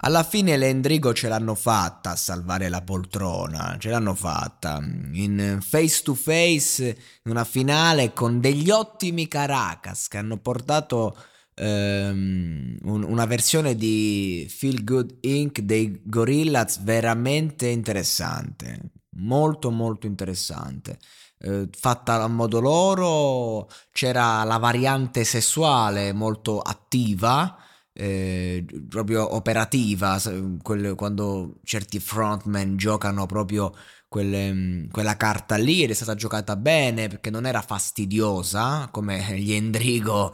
Alla fine l'Endrigo ce l'hanno fatta a salvare la poltrona, ce l'hanno fatta in face to face, in una finale con degli ottimi Caracas che hanno portato ehm, un- una versione di Feel Good Inc. dei Gorillaz veramente interessante, molto molto interessante. Eh, fatta a modo loro, c'era la variante sessuale molto attiva, eh, proprio operativa, quelle- quando certi frontman giocano proprio quelle- mm, quella carta lì ed è stata giocata bene perché non era fastidiosa come gli Endrigo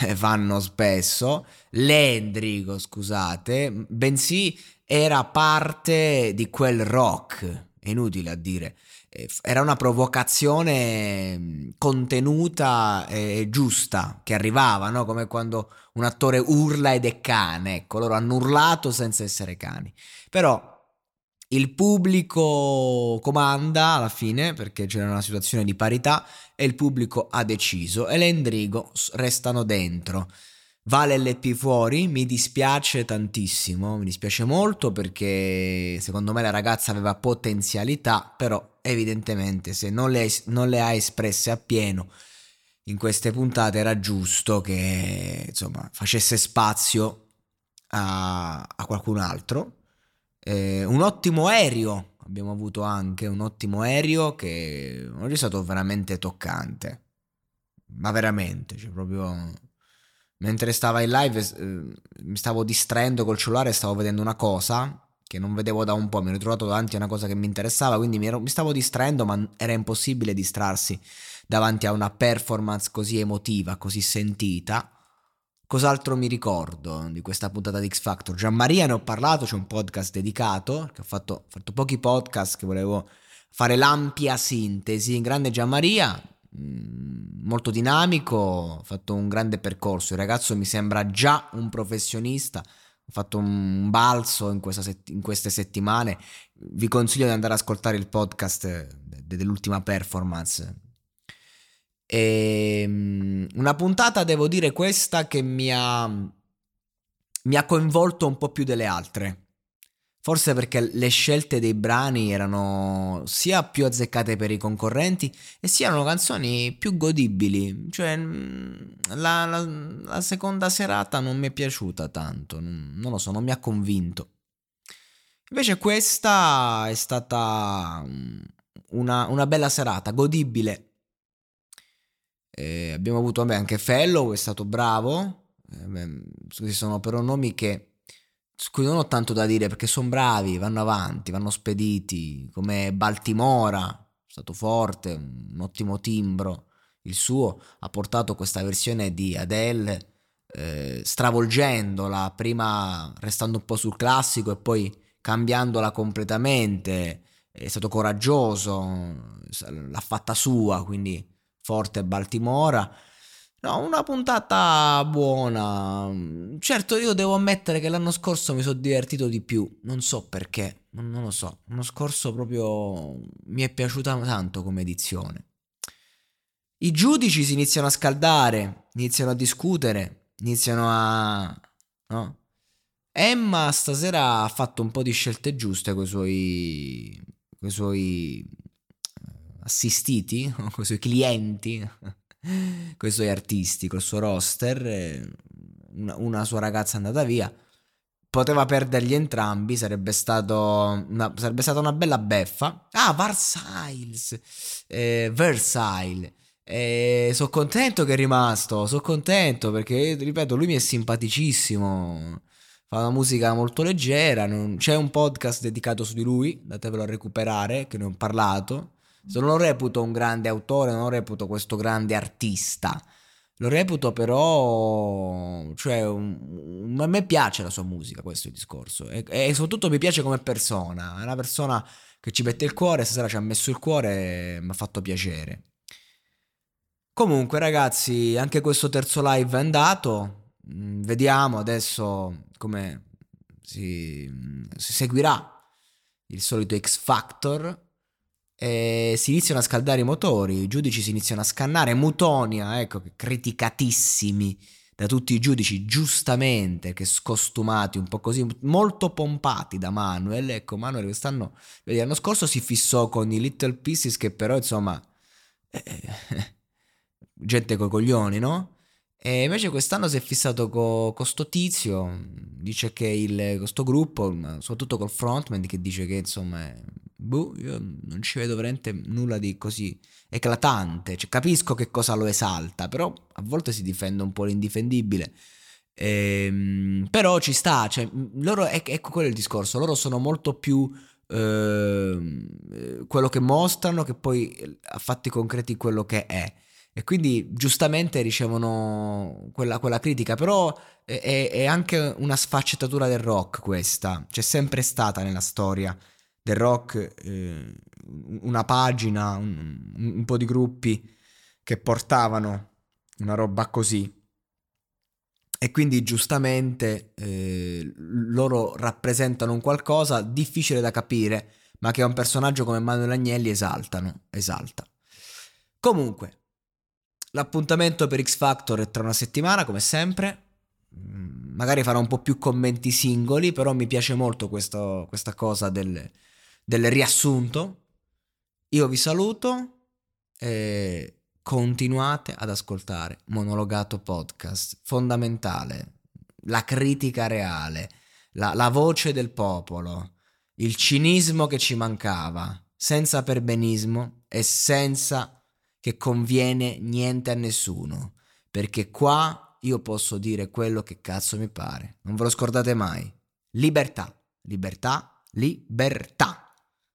eh, fanno spesso, le Endrigo scusate, bensì era parte di quel rock, è inutile a dire. Eh, Era una provocazione mh, contenuta e giusta che arrivava, no? Come quando un attore urla ed è cane. Ecco, loro hanno urlato senza essere cani. Però il pubblico comanda alla fine perché c'era una situazione di parità e il pubblico ha deciso e le Endrigo restano dentro. Vale l'EP fuori, mi dispiace tantissimo, mi dispiace molto perché secondo me la ragazza aveva potenzialità, però evidentemente se non le, non le ha espresse appieno in queste puntate era giusto che insomma facesse spazio a, a qualcun altro. Eh, un ottimo aereo abbiamo avuto anche, un ottimo aereo che oggi è stato veramente toccante, ma veramente, cioè proprio mentre stava in live eh, mi stavo distraendo col cellulare e stavo vedendo una cosa che non vedevo da un po', mi ero trovato davanti a una cosa che mi interessava, quindi mi, ero- mi stavo distraendo, ma era impossibile distrarsi davanti a una performance così emotiva, così sentita. Cos'altro mi ricordo di questa puntata di X Factor? Gianmaria ne ho parlato, c'è un podcast dedicato, che ho fatto, fatto pochi podcast che volevo fare l'ampia sintesi. Grande Gianmaria, mm, molto dinamico, ha fatto un grande percorso. Il ragazzo mi sembra già un professionista. Ho fatto un balzo in, sett- in queste settimane. Vi consiglio di andare ad ascoltare il podcast eh, de- dell'ultima performance. E, mm, una puntata, devo dire, questa che mi ha, mi ha coinvolto un po' più delle altre. Forse perché le scelte dei brani erano sia più azzeccate per i concorrenti e sia erano canzoni più godibili. Cioè, mm, la, la- la seconda serata non mi è piaciuta tanto, non, lo so, non mi ha convinto. Invece questa è stata mm, una, una bella serata, godibile. Eh, abbiamo avuto vabbè, anche Fellow, è stato bravo. Eh, beh, questi sono però nomi che su cui non ho tanto da dire perché sono bravi, vanno avanti, vanno spediti, come Baltimora, è stato forte, un ottimo timbro. Il suo ha portato questa versione di Adele eh, stravolgendola, prima restando un po' sul classico e poi cambiandola completamente. È stato coraggioso, l'ha fatta sua, quindi forte Baltimora. No, una puntata buona. Certo, io devo ammettere che l'anno scorso mi sono divertito di più. Non so perché, non lo so. L'anno scorso proprio mi è piaciuta tanto come edizione. I giudici si iniziano a scaldare, iniziano a discutere, iniziano a... No? Emma stasera ha fatto un po' di scelte giuste con i suoi, coi suoi eh, assistiti, con i suoi clienti, con i suoi artisti, col suo roster. Una, una sua ragazza è andata via poteva perderli entrambi, sarebbe, stato una, sarebbe stata una bella beffa. Ah, Varsiles, eh, Versailles. Eh, sono contento che è rimasto, sono contento perché, ripeto, lui mi è simpaticissimo. Fa una musica molto leggera. Non... C'è un podcast dedicato su di lui, datevelo a recuperare, che ne ho parlato. Se non lo reputo un grande autore, non lo reputo questo grande artista. Lo reputo però, cioè, un, a me piace la sua musica, questo è il discorso. E, e, soprattutto mi piace come persona. È una persona che ci mette il cuore, stasera ci ha messo il cuore e mi ha fatto piacere. Comunque ragazzi, anche questo terzo live è andato. Mm, vediamo adesso come si, si seguirà il solito X Factor eh, si iniziano a scaldare i motori, i giudici si iniziano a scannare, Mutonia, ecco, criticatissimi da tutti i giudici, giustamente, che scostumati, un po' così, molto pompati da Manuel, ecco, Manuel quest'anno, l'anno scorso si fissò con i Little Pieces che però, insomma, eh, gente coi coglioni, no? E invece quest'anno si è fissato con co sto tizio, dice che il, questo gruppo, soprattutto col frontman, che dice che insomma boh, io non ci vedo veramente nulla di così eclatante. Cioè, capisco che cosa lo esalta, però a volte si difende un po' l'indifendibile. Ehm, però ci sta, cioè, loro, ecco quello è il discorso, loro sono molto più eh, quello che mostrano che poi a fatti concreti quello che è. E quindi giustamente ricevono quella, quella critica, però è, è, anche una sfaccettatura del rock questa, c'è sempre stata nella storia del rock eh, una pagina, un, un, po' di gruppi che portavano una roba così. E quindi giustamente eh, loro rappresentano un qualcosa difficile da capire, ma che un personaggio come Manuel Agnelli esaltano, esalta. Comunque, l'appuntamento per X Factor è tra una settimana, come sempre. Mm, magari farò un po' più commenti singoli, però mi piace molto questo, questa cosa del, del riassunto. Io vi saluto e continuate ad ascoltare Monologato Podcast, fondamentale, la critica reale, la, la voce del popolo, il cinismo che ci mancava, senza perbenismo e senza che conviene niente a nessuno, perché qua io posso dire quello che cazzo mi pare. Non ve lo scordate mai. Libertà, libertà, libertà.